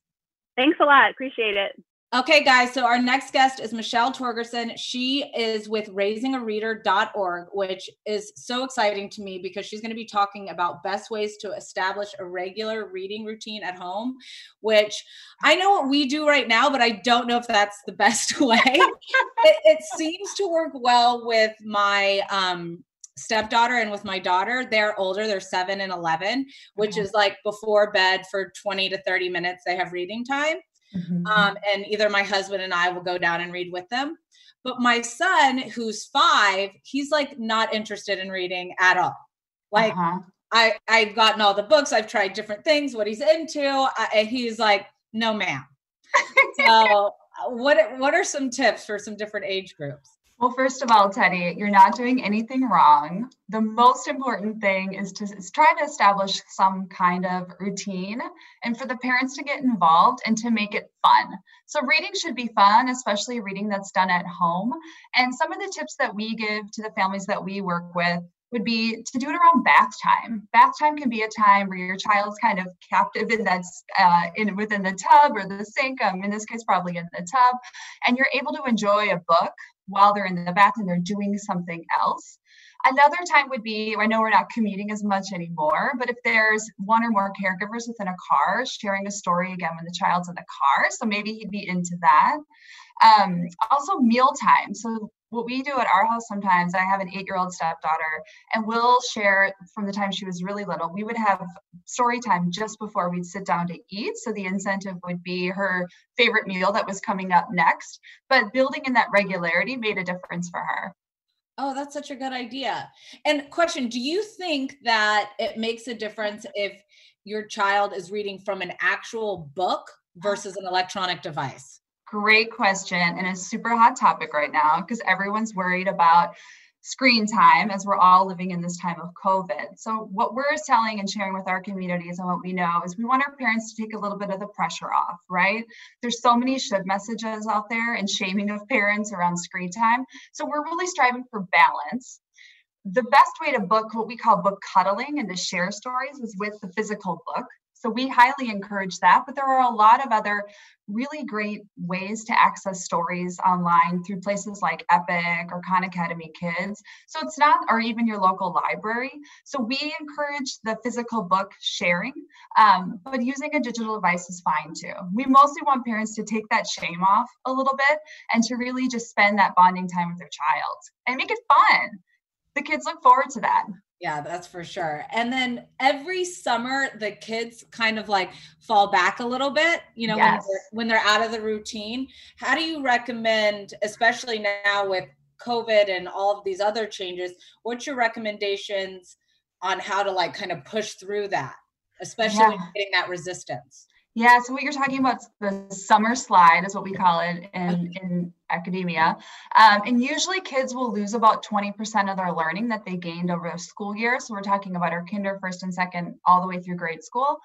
Thanks a lot. Appreciate it. Okay, guys. So our next guest is Michelle Torgerson. She is with raisingareader.org, which is so exciting to me because she's going to be talking about best ways to establish a regular reading routine at home, which I know what we do right now, but I don't know if that's the best way. it, it, seems to work well with my um, stepdaughter and with my daughter they're older they're 7 and 11 which mm-hmm. is like before bed for 20 to 30 minutes they have reading time mm-hmm. um, and either my husband and i will go down and read with them but my son who's five he's like not interested in reading at all like uh-huh. i i've gotten all the books i've tried different things what he's into I, and he's like no ma'am so what what are some tips for some different age groups well, first of all, Teddi, you're not doing anything wrong. The most important thing is to is try to establish some kind of routine and for the parents to get involved and to make it fun. So, reading should be fun, especially reading that's done at home. And some of the tips that we give to the families that we work with would be to do it around bath time. Bath time can be a time where your child's kind of captive and that's uh, in within the tub or the sink. Um, in this case, probably in the tub, and you're able to enjoy a book while they're in the bath and they're doing something else. Another time would be I know we're not commuting as much anymore, but if there's one or more caregivers within a car sharing a story again when the child's in the car, so maybe he'd be into that. Um, also, mealtime. So what we do at our house sometimes, I have an eight year old stepdaughter, and we'll share from the time she was really little. We would have story time just before we'd sit down to eat. So the incentive would be her favorite meal that was coming up next. But building in that regularity made a difference for her. Oh, that's such a good idea. And question, do you think that it makes a difference if your child is reading from an actual book uh-huh. versus an electronic device? Great question. And a super hot topic right now because everyone's worried about screen time as we're all living in this time of COVID. So, what we're telling and sharing with our communities and what we know is we want our parents to take a little bit of the pressure off, right? There's so many should messages out there and shaming of parents around screen time. So, we're really striving for balance. The best way to book what we call book cuddling and to share stories is with the physical book. So we highly encourage that. But there are a lot of other really great ways to access stories online through places like Epic or Khan Academy Kids. So it's not, or even your local library. So we encourage the physical book sharing, um, but using a digital device is fine too. We mostly want parents to take that shame off a little bit and to really just spend that bonding time with their child and make it fun. The kids look forward to that. Yeah, that's for sure. And then every summer, the kids kind of like fall back a little bit, you know, yes. when, they're, when they're out of the routine. How do you recommend, especially now with COVID and all of these other changes, what's your recommendations on how to like kind of push through that, especially yeah. when getting that resistance? Yeah, so what you're talking about the summer slide is what we call it in, in academia. Um, and usually kids will lose about 20% of their learning that they gained over a school year. So we're talking about our kinder, first and second, all the way through grade school.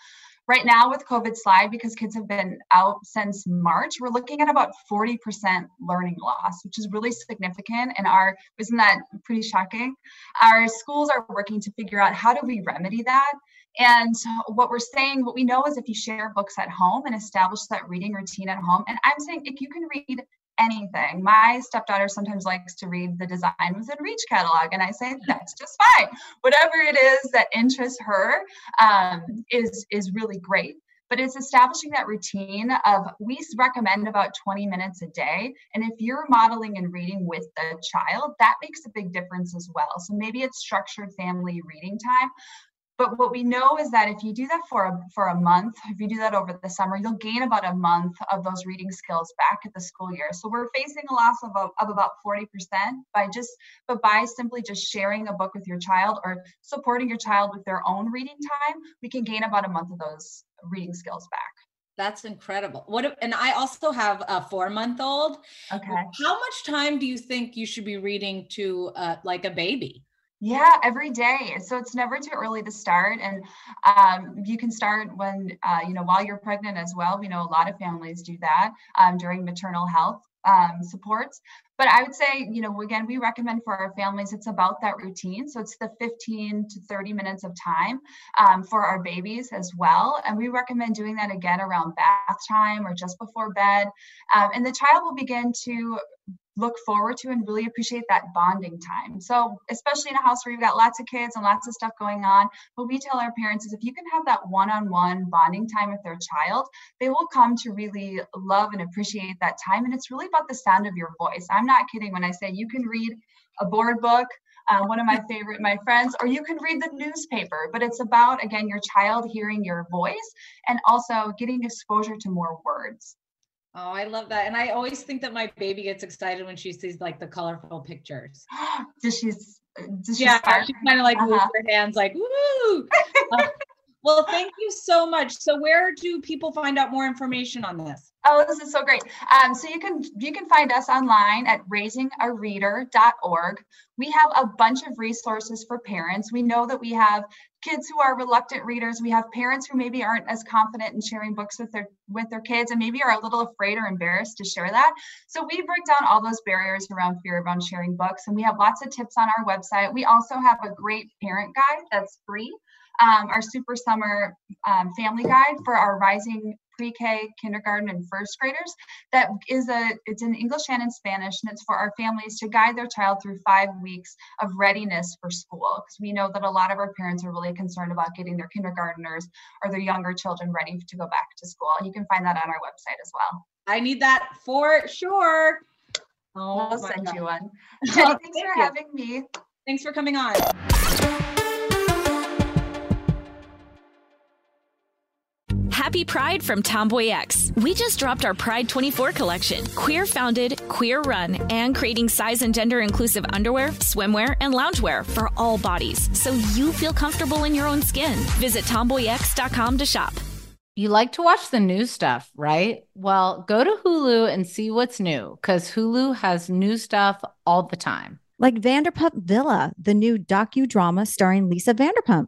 Right now with COVID slide, because kids have been out since March, we're looking at about 40% learning loss, which is really significant. And our, isn't that pretty shocking? Our schools are working to figure out how do we remedy that and what we're saying, what we know is if you share books at home and establish that reading routine at home, and I'm saying if you can read anything. My stepdaughter sometimes likes to read the Design Within Reach catalog, and I say that's just fine. Whatever it is that interests her um, is is really great. But it's establishing that routine of we recommend about 20 minutes a day, and if you're modeling and reading with the child, that makes a big difference as well. So maybe it's structured family reading time, but what we know is that if you do that for a, for a month, if you do that over the summer, you'll gain about a month of those reading skills back at the school year. So we're facing a loss of, a, of about 40% by just, but by simply just sharing a book with your child or supporting your child with their own reading time, we can gain about a month of those reading skills back. That's incredible. What and I also have a 4-month-old. Okay. How much time do you think you should be reading to uh, like a baby? Yeah, every day. So it's never too early to start. And um, you can start when, uh, you know, while you're pregnant as well. We know a lot of families do that um, during maternal health um, supports. But I would say, you know, again, we recommend for our families, it's about that routine. So it's the 15 to 30 minutes of time um, for our babies as well. And we recommend doing that again around bath time or just before bed. Um, and the child will begin to look forward to and really appreciate that bonding time. So, especially in a house where you've got lots of kids and lots of stuff going on, what we tell our parents is if you can have that one on one bonding time with their child, they will come to really love and appreciate that time. And it's really about the sound of your voice. I'm not kidding when I say you can read a board book. Uh, one of my favorite, my friends, or you can read the newspaper, but it's about, again, your child hearing your voice and also getting exposure to more words. Oh, I love that. And I always think that my baby gets excited when she sees like the colorful pictures. does she? Does she yeah, start? she kind of like uh-huh. moves her hands like, woo. uh, well, thank you so much. So where do people find out more information on this? Oh, this is so great. Um, so you can you can find us online at raisingareader.org. We have a bunch of resources for parents. We know that we have kids who are reluctant readers. We have parents who maybe aren't as confident in sharing books with their with their kids and maybe are a little afraid or embarrassed to share that. So we break down all those barriers around fear around sharing books and we have lots of tips on our website. We also have a great parent guide that's free. Um, our super summer um, family guide for our rising pre-K, kindergarten, and first graders. That is a it's in English and in Spanish, and it's for our families to guide their child through five weeks of readiness for school. Because we know that a lot of our parents are really concerned about getting their kindergarteners or their younger children ready to go back to school. And you can find that on our website as well. I need that for sure. Oh, we'll send God. you one. Jenny, thanks Thank for you. having me. Thanks for coming on. Happy Pride from TomboyX. We just dropped our Pride 24 collection. Queer founded, queer run, and creating size and gender inclusive underwear, swimwear, and loungewear for all bodies so you feel comfortable in your own skin. Visit tomboyx.com to shop. You like to watch the new stuff, right? Well, go to Hulu and see what's new because Hulu has new stuff all the time. Like Vanderpump Villa, the new docudrama starring Lisa Vanderpump.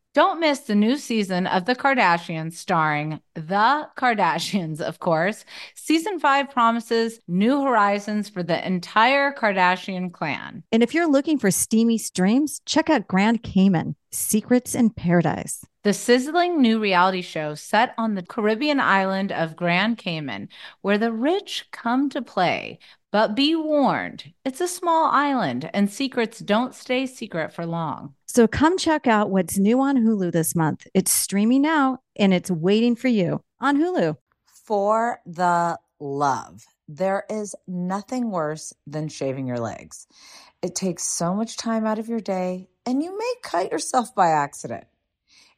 Don't miss the new season of The Kardashians starring The Kardashians, of course. Season five promises new horizons for the entire Kardashian clan. And if you're looking for steamy streams, check out Grand Cayman Secrets in Paradise. The sizzling new reality show set on the Caribbean island of Grand Cayman, where the rich come to play. But be warned, it's a small island and secrets don't stay secret for long. So come check out what's new on Hulu this month. It's streaming now and it's waiting for you on Hulu. For the love, there is nothing worse than shaving your legs. It takes so much time out of your day and you may cut yourself by accident.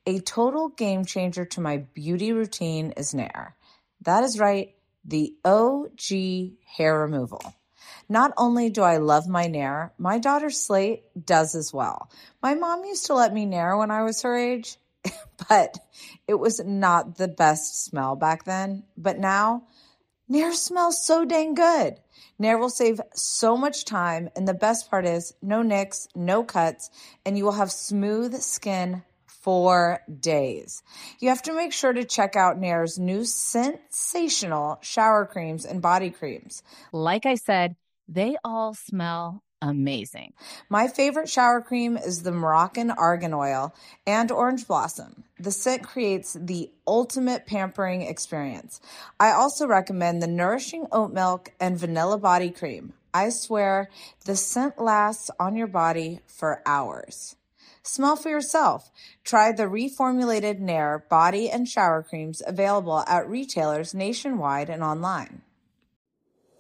A total game changer to my beauty routine is Nair. That is right, the OG hair removal. Not only do I love my Nair, my daughter Slate does as well. My mom used to let me Nair when I was her age, but it was not the best smell back then. But now, Nair smells so dang good. Nair will save so much time, and the best part is no nicks, no cuts, and you will have smooth skin for days. You have to make sure to check out Nair's new sensational shower creams and body creams. Like I said, they all smell amazing. My favorite shower cream is the Moroccan Argan Oil and Orange Blossom. The scent creates the ultimate pampering experience. I also recommend the Nourishing Oat Milk and Vanilla Body Cream. I swear the scent lasts on your body for hours. Smell for yourself. Try the reformulated Nair body and shower creams available at retailers nationwide and online.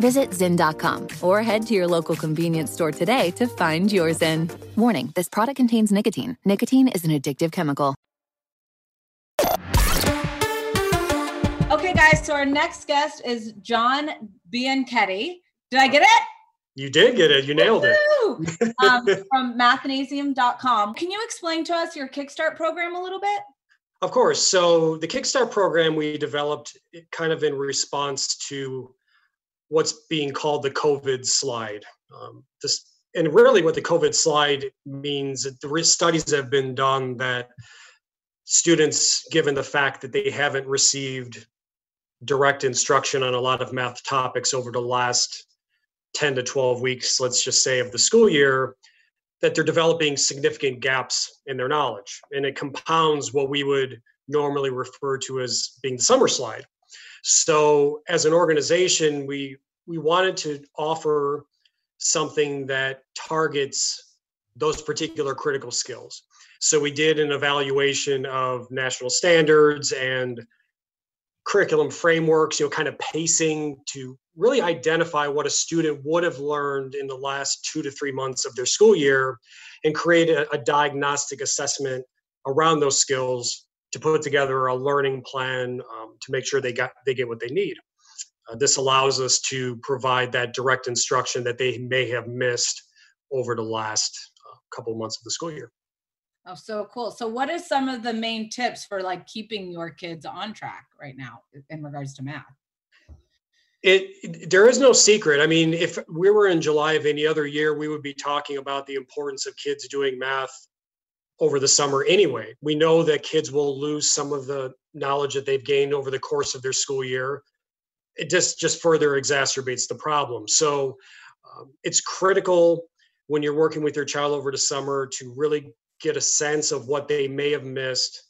Visit Zyn.com or head to your local convenience store today to find your Zyn. Warning this product contains nicotine. Nicotine is an addictive chemical. Okay, guys, so our next guest is John Bianchetti. Did I get it? You did get it. You nailed it. um, from mathnasium.com. Can you explain to us your Kickstart program a little bit? Of course. So, the Kickstart program we developed kind of in response to what's being called the COVID slide. Um, this, and really, what the COVID slide means, the studies have been done that students, given the fact that they haven't received direct instruction on a lot of math topics over the last 10 to 12 weeks, let's just say, of the school year, that they're developing significant gaps in their knowledge. And it compounds what we would normally refer to as being the summer slide. So as an organization, we we wanted to offer something that targets those particular critical skills. So we did an evaluation of national standards and curriculum frameworks, you know, kind of pacing to really identify what a student would have learned in the last two to three months of their school year and create a, a diagnostic assessment around those skills to put together a learning plan um, to make sure they got they get what they need. Uh, this allows us to provide that direct instruction that they may have missed over the last uh, couple months of the school year. Oh, so cool. So, what are some of the main tips for like keeping your kids on track right now in regards to math? It, it, there is no secret. I mean, if we were in July of any other year, we would be talking about the importance of kids doing math over the summer anyway. We know that kids will lose some of the knowledge that they've gained over the course of their school year. It just just further exacerbates the problem. So um, it's critical when you're working with your child over the summer to really get a sense of what they may have missed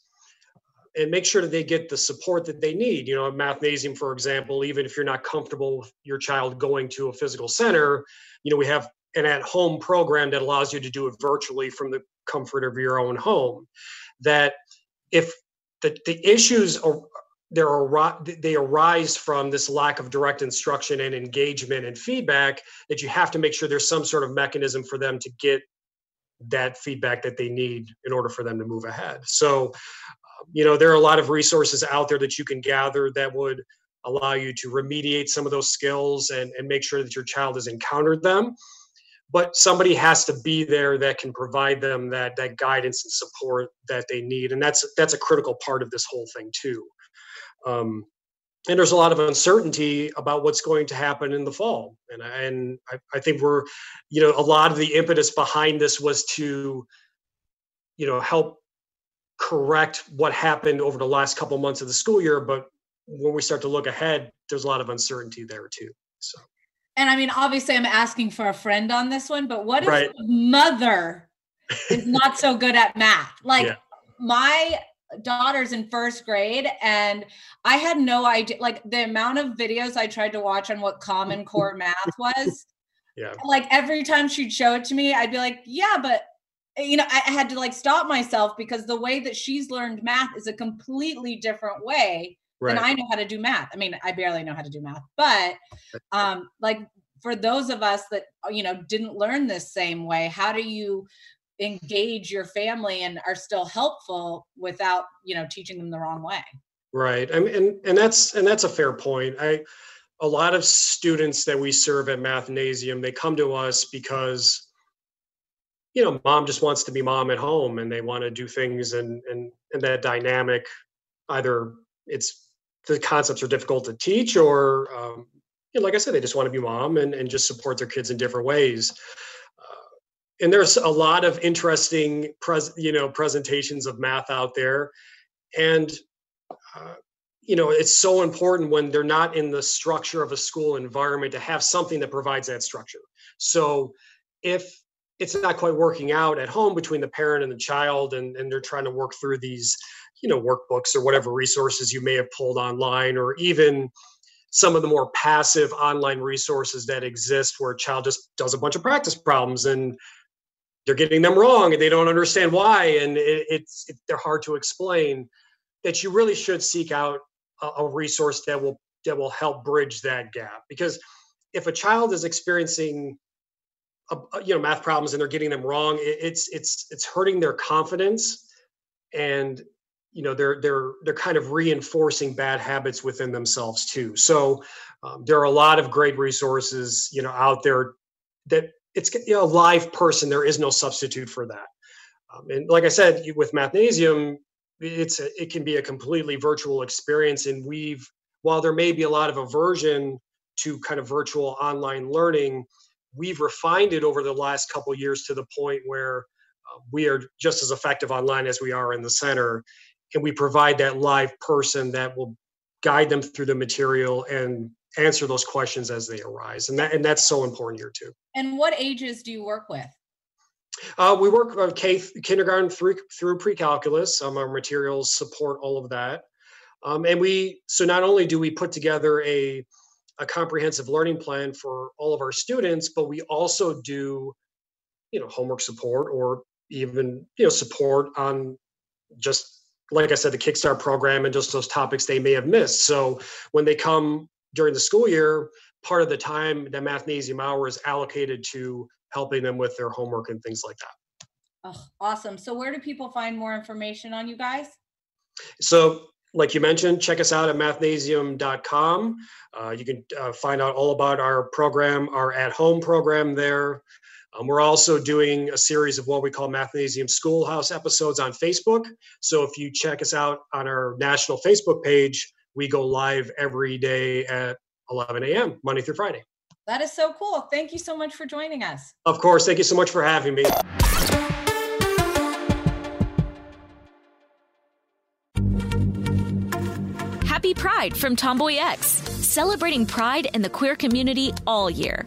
and make sure that they get the support that they need. You know, a mathnasium, for example, even if you're not comfortable with your child going to a physical center, you know, we have an at-home program that allows you to do it virtually from the comfort of your own home. That if the, the issues are there are they arise from this lack of direct instruction and engagement and feedback that you have to make sure there's some sort of mechanism for them to get that feedback that they need in order for them to move ahead so um, you know there are a lot of resources out there that you can gather that would allow you to remediate some of those skills and, and make sure that your child has encountered them but somebody has to be there that can provide them that that guidance and support that they need. And that's that's a critical part of this whole thing too. Um, and there's a lot of uncertainty about what's going to happen in the fall. And and I, I think we're you know a lot of the impetus behind this was to you know help correct what happened over the last couple months of the school year. But when we start to look ahead there's a lot of uncertainty there too. So and i mean obviously i'm asking for a friend on this one but what if mother is not so good at math? Like yeah. my daughter's in first grade and i had no idea like the amount of videos i tried to watch on what common core math was yeah. like every time she'd show it to me i'd be like yeah but you know, I had to like stop myself because the way that she's learned math is a completely different way right. than I know how to do math. I mean, I barely know how to do math, but um, like for those of us that you know didn't learn this same way, how do you engage your family and are still helpful without you know teaching them the wrong way? Right, I mean, and and that's and that's a fair point. I a lot of students that we serve at Mathnasium, they come to us because you know mom just wants to be mom at home and they want to do things and and and that dynamic either it's the concepts are difficult to teach or um, you know, like i said they just want to be mom and, and just support their kids in different ways. Uh, and there's a lot of interesting pres you know presentations of math out there. And uh, you know it's so important when they're not in the structure of a school environment to have something that provides that structure. So if it's not quite working out at home between the parent and the child and, and they're trying to work through these you know workbooks or whatever resources you may have pulled online or even some of the more passive online resources that exist where a child just does a bunch of practice problems and they're getting them wrong and they don't understand why and it, it's it, they're hard to explain that you really should seek out a, a resource that will that will help bridge that gap. Because if a child is experiencing a, you know math problems and they're getting them wrong it's it's it's hurting their confidence and you know they're they're they're kind of reinforcing bad habits within themselves too. So um, there are a lot of great resources you know out there that it's you know a live person there is no substitute for that. Um, and like i said with mathnasium it's a, it can be a completely virtual experience and we've while there may be a lot of aversion to kind of virtual online learning we've refined it over the last couple years to the point where uh, we are just as effective online as we are in the center and we provide that live person that will guide them through the material and answer those questions as they arise? And that and that's so important here too. And what ages do you work with? Uh, we work on K kindergarten through through pre-calculus. Um, our materials support all of that, um, and we so not only do we put together a a comprehensive learning plan for all of our students, but we also do, you know, homework support or even, you know, support on just like I said, the Kickstart program and just those topics they may have missed. So when they come during the school year, part of the time the mathnasium hour is allocated to helping them with their homework and things like that. Oh, awesome. So where do people find more information on you guys? So like you mentioned, check us out at mathnasium.com. Uh, you can uh, find out all about our program, our at home program there. Um, we're also doing a series of what we call Mathnasium Schoolhouse episodes on Facebook. So if you check us out on our national Facebook page, we go live every day at 11 a.m., Monday through Friday. That is so cool. Thank you so much for joining us. Of course. Thank you so much for having me. Happy Pride from TomboyX, celebrating pride and the queer community all year.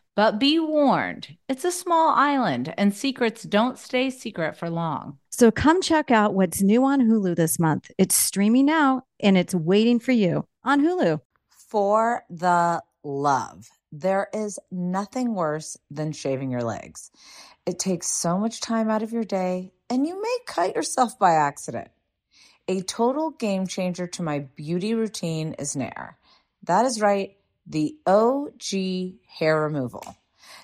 But be warned, it's a small island and secrets don't stay secret for long. So come check out what's new on Hulu this month. It's streaming now and it's waiting for you on Hulu. For the love, there is nothing worse than shaving your legs. It takes so much time out of your day and you may cut yourself by accident. A total game changer to my beauty routine is Nair. That is right, the OG hair removal.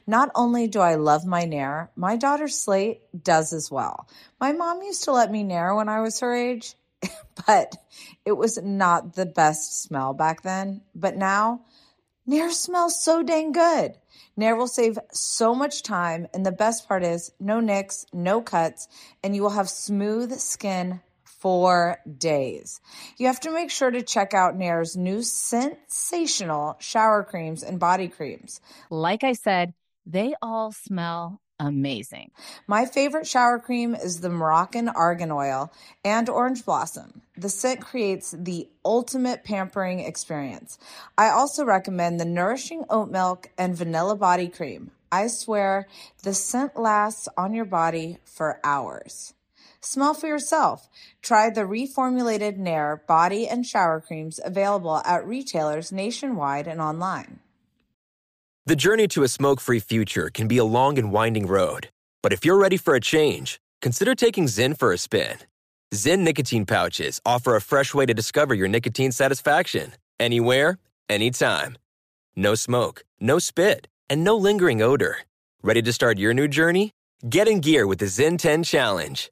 Not only do I love my Nair, my daughter Slate does as well. My mom used to let me Nair when I was her age, but it was not the best smell back then. But now, Nair smells so dang good. Nair will save so much time, and the best part is no nicks, no cuts, and you will have smooth skin for days. You have to make sure to check out Nair's new sensational shower creams and body creams. Like I said, they all smell amazing. My favorite shower cream is the Moroccan Argan Oil and Orange Blossom. The scent creates the ultimate pampering experience. I also recommend the Nourishing Oat Milk and Vanilla Body Cream. I swear the scent lasts on your body for hours. Smell for yourself. Try the reformulated Nair body and shower creams available at retailers nationwide and online. The journey to a smoke free future can be a long and winding road. But if you're ready for a change, consider taking Zyn for a spin. Zyn nicotine pouches offer a fresh way to discover your nicotine satisfaction anywhere, anytime. No smoke, no spit, and no lingering odor. Ready to start your new journey? Get in gear with the Zyn 10 Challenge.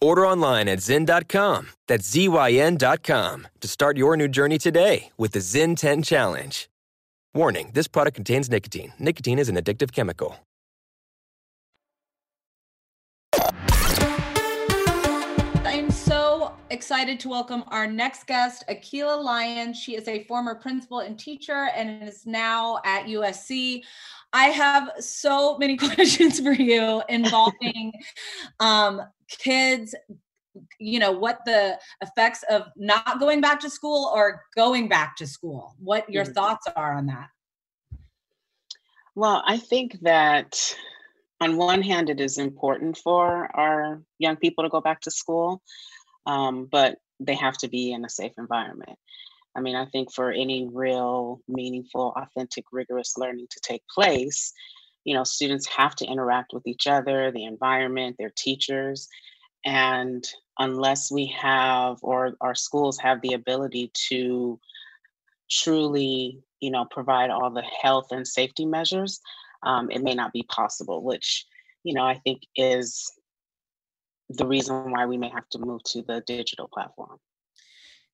Order online at Zyn.com, that's Z-Y-N.com, to start your new journey today with the Zyn 10 Challenge. Warning, this product contains nicotine. Nicotine is an addictive chemical. I'm so excited to welcome our next guest, Akila Lyon. She is a former principal and teacher and is now at USC. I have so many questions for you involving um, kids, you know, what the effects of not going back to school or going back to school, what your Mhm. thoughts are on that. Well, I think that on one hand, it is important for our young people to go back to school, um, but they have to be in a safe environment. I mean, I think for any real, meaningful, authentic, rigorous learning to take place, you know, students have to interact with each other, the environment, their teachers. And unless we have, or our schools have the ability to truly, you know, provide all the health and safety measures, um, it may not be possible, which, you know, I think is the reason why we may have to move to the digital platform.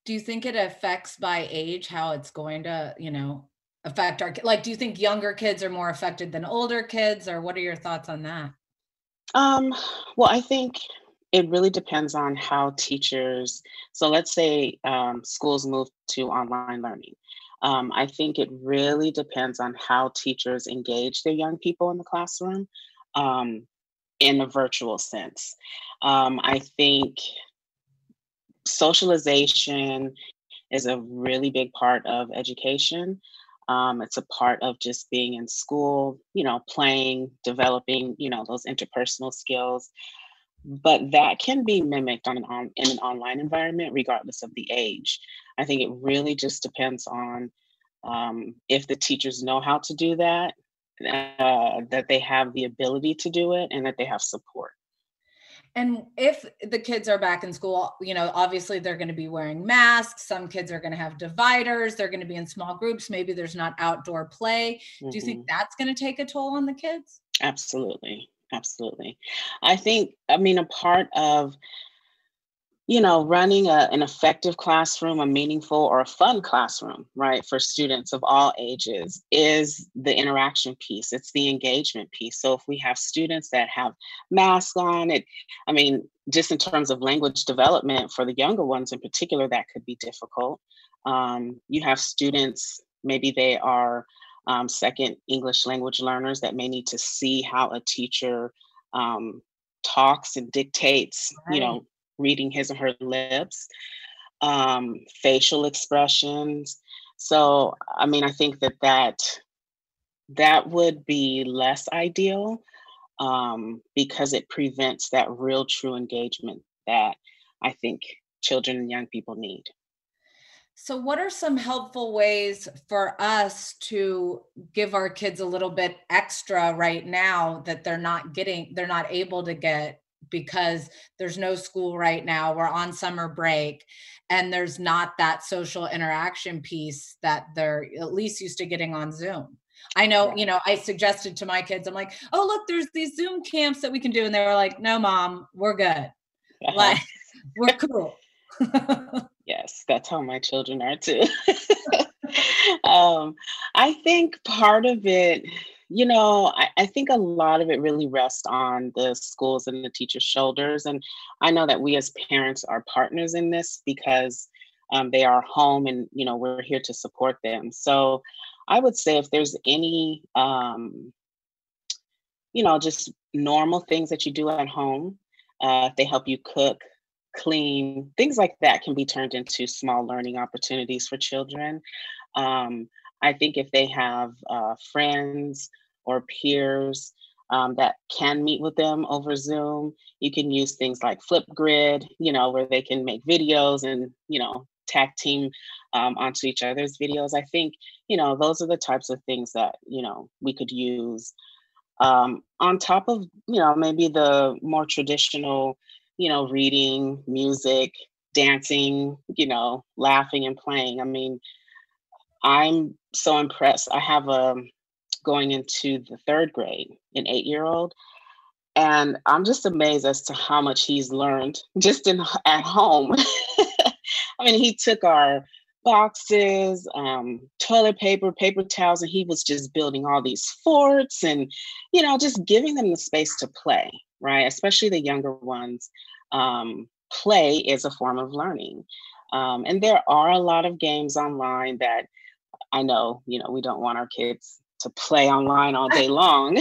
Do you think it affects by age how it's going to, you know, affect our like do you think younger kids are more affected than older kids or what are your thoughts on that? Um, well, I think it really depends on how teachers so let's say um, schools move to online learning um, i think it really depends on how teachers engage their young people in the classroom um, in a virtual sense um, i think socialization is a really big part of education. Um, it's a part of just being in school you know playing developing you know those interpersonal skills. But that can be mimicked on an on, in an online environment regardless of the age. I think it really just depends on um, if the teachers know how to do that uh, that they have the ability to do it and that they have support and if the kids are back in school you know obviously they're going to be wearing masks some kids are going to have dividers they're going to be in small groups maybe there's not outdoor play mm-hmm. do you think mm-hmm. that's going to take a toll on the kids absolutely absolutely. I think, I mean, a part of, you know, running a, an effective classroom, a meaningful or a fun classroom, right, for students of all ages is the interaction piece. It's the engagement piece. So if we have students that have masks on, it, I mean, just in terms of language development for the younger ones in particular, that could be difficult. Um, you have students, maybe they are um, second English language learners that may need to see how a teacher um, talks and dictates, right. you know, reading his or her lips, um, facial expressions. So, I mean, I think that that that would be less ideal um, because it prevents that real, true engagement that I think children and young people need. So, what are some helpful ways for us to give our kids a little bit extra right now that they're not getting, they're not able to get because there's no school right now? We're on summer break and there's not that social interaction piece that they're at least used to getting on Zoom. I know, yeah. you know, I suggested to my kids, I'm like, oh, look, there's these Zoom camps that we can do. And they were like, no, mom, we're good. Like, we're cool. Yes, that's how my children are too. um, I think part of it, you know, I, I, think a lot of it really rests on the schools and the teachers' shoulders. And I know that we as parents are partners in this because um, they are home and, you know, we're here to support them. So I would say if there's any, um, you know, just normal things that you do at home, uh, if they help you cook, clean, things like that can be turned into small learning opportunities for children. Um, I think if they have uh, friends or peers um, that can meet with them over Zoom, you can use things like Flipgrid, you know, where they can make videos and, you know, tag team um, onto each other's videos. I think, you know, those are the types of things that, you know, we could use um, on top of, you know, maybe the more traditional you know, reading, music, dancing, you know, laughing and playing. I mean, I'm so impressed. I have a um, going into the third grade, an eight year old. And I'm just amazed as to how much he's learned just in at home. I mean, he took our boxes, um, toilet paper, paper towels, and he was just building all these forts and, you know, just giving them the space to play right? Especially the younger ones. Um, play is a form of learning. Um, and there are a lot of games online that I know, you know, we don't want our kids to play online all day long,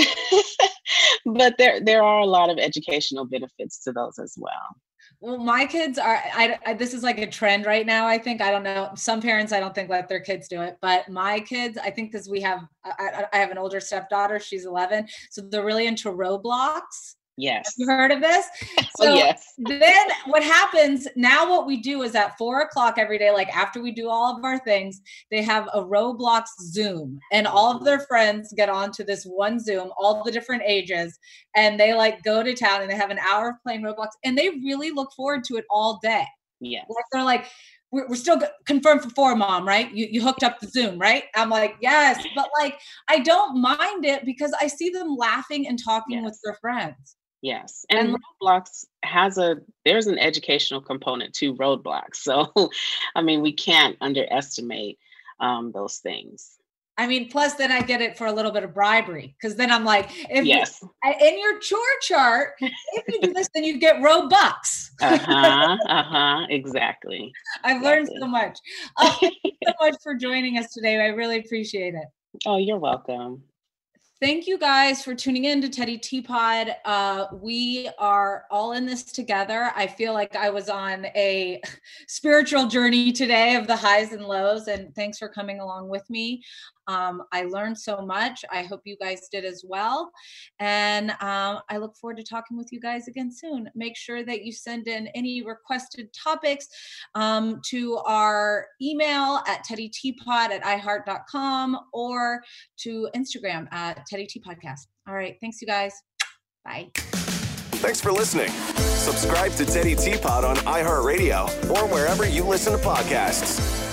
but there there are a lot of educational benefits to those as well. Well, my kids are. I, I, this is like a trend right now. I think I don't know. Some parents I don't think let their kids do it, but my kids, I think because we have. I, I have an older stepdaughter. She's 11, so they're really into Roblox. Yes. Have you heard of this? Oh, so oh, yes. then what happens now, what we do is at four o'clock every day, like after we do all of our things, they have a Roblox Zoom and all of their friends get onto this one Zoom, all the different ages, and they like go to town and they have an hour of playing Roblox and they really look forward to it all day. Yeah. Like they're like, we're, we're still confirmed for four, mom, right? You, you hooked up the Zoom, right? I'm like, yes. But like, I don't mind it because I see them laughing and talking yes. with their friends. Yes. And, and Roblox has a, there's an educational component to Roblox. So, I mean, we can't underestimate um, those things. I mean, plus then I get it for a little bit of bribery because then I'm like, if yes. you, in your chore chart, if you do this, then you get Robux. uh huh. Uh huh. Exactly. I've exactly. learned so much. Oh, thank you so much for joining us today. I really appreciate it. Oh, you're welcome. Thank you guys for tuning in to Teddi Teapot. Uh, we are all in this together. I feel like I was on a spiritual journey today of the highs and lows, and thanks for coming along with me. Um, I learned so much. I hope you guys did as well. And um, I look forward to talking with you guys again soon. Make sure that you send in any requested topics um, to our email at teddyteapot at iheart.com or to Instagram at Teddy T Podcast. All right. Thanks, you guys. Bye. Thanks for listening. Subscribe to Teddi Teapot on iHeartRadio or wherever you listen to podcasts.